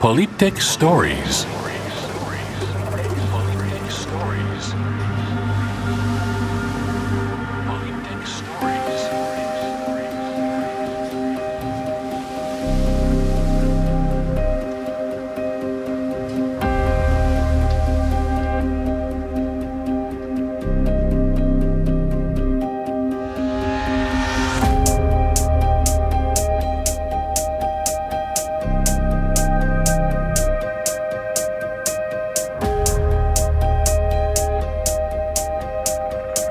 Polyptych Stories.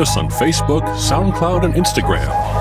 Us on Facebook, SoundCloud, and Instagram.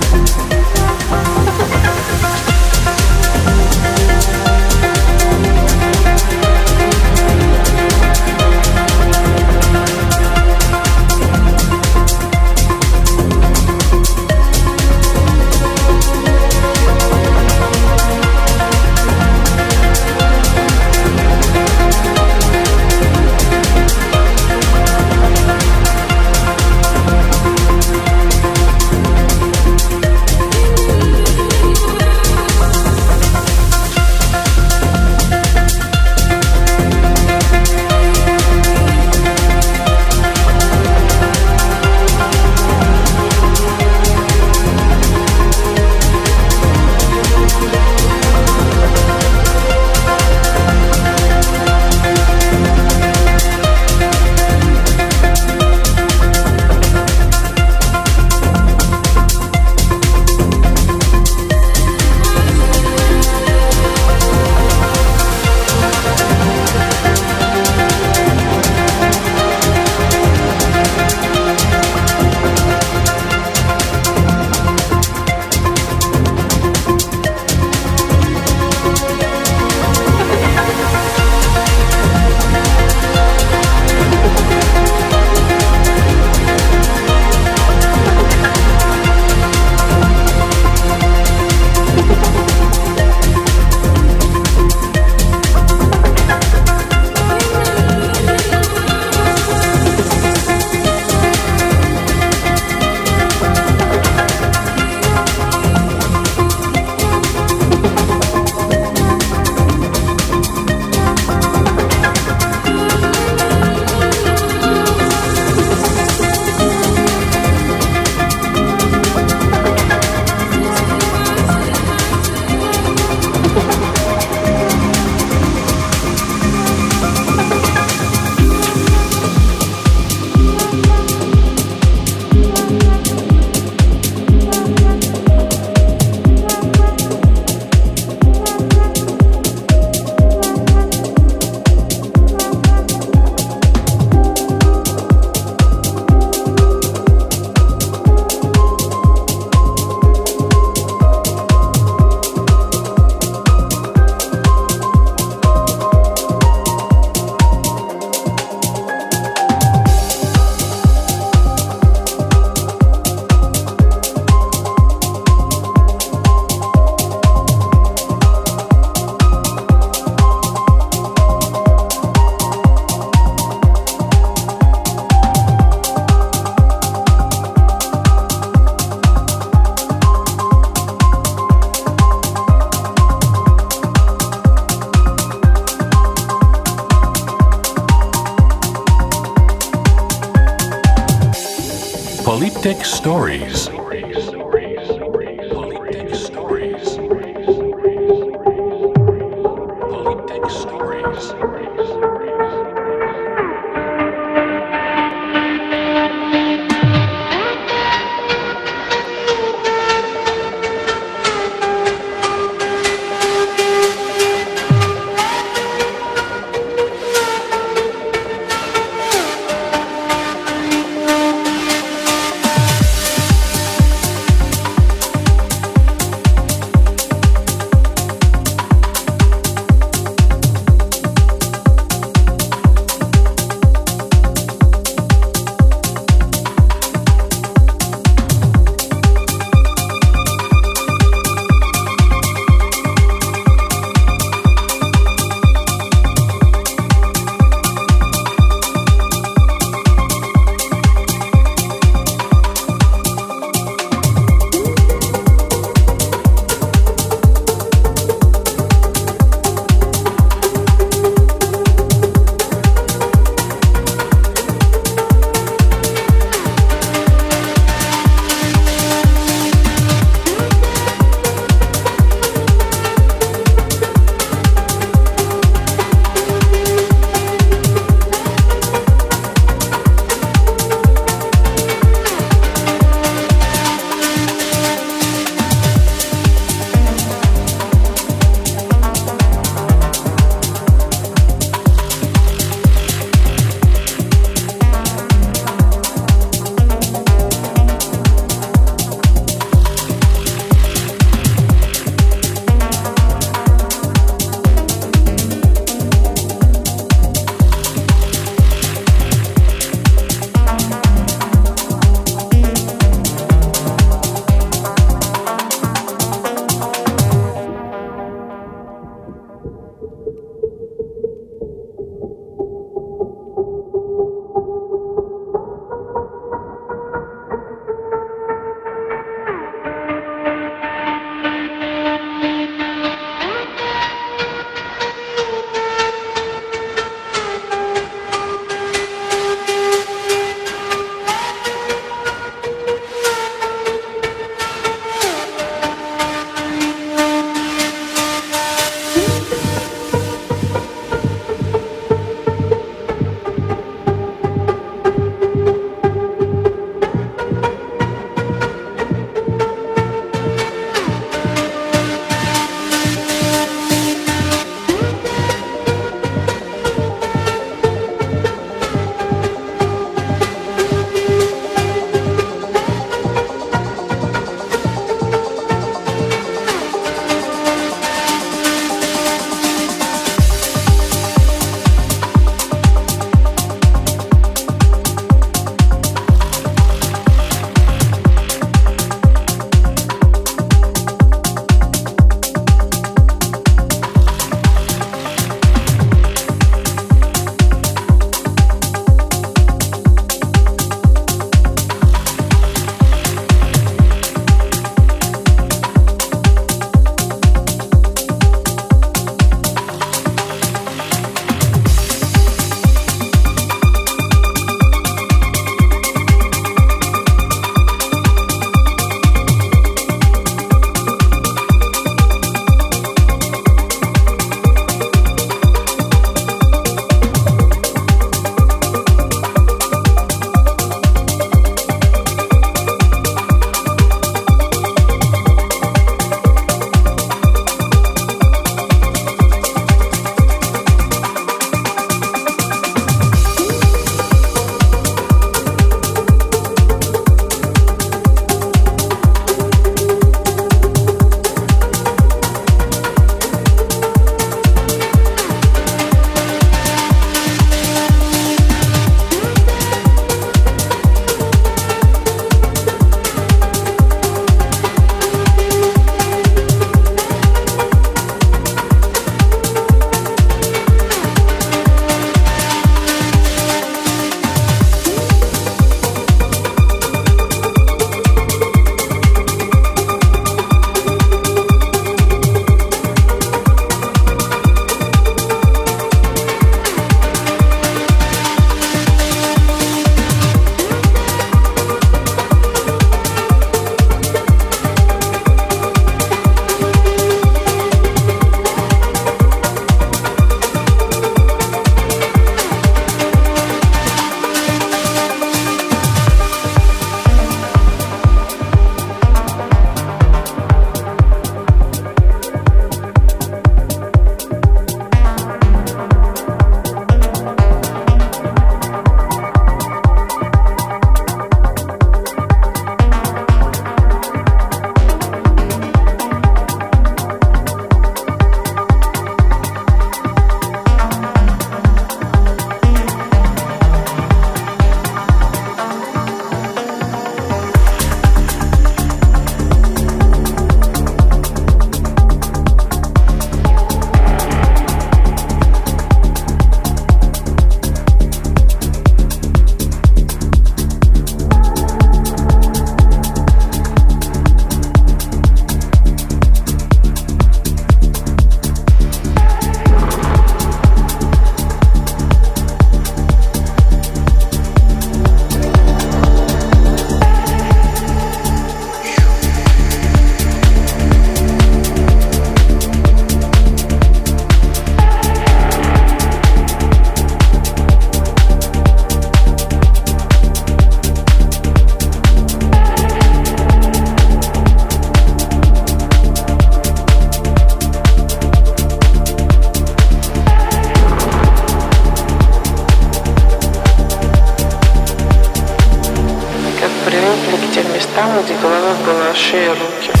stanu tylko nawet na szyję ruchem.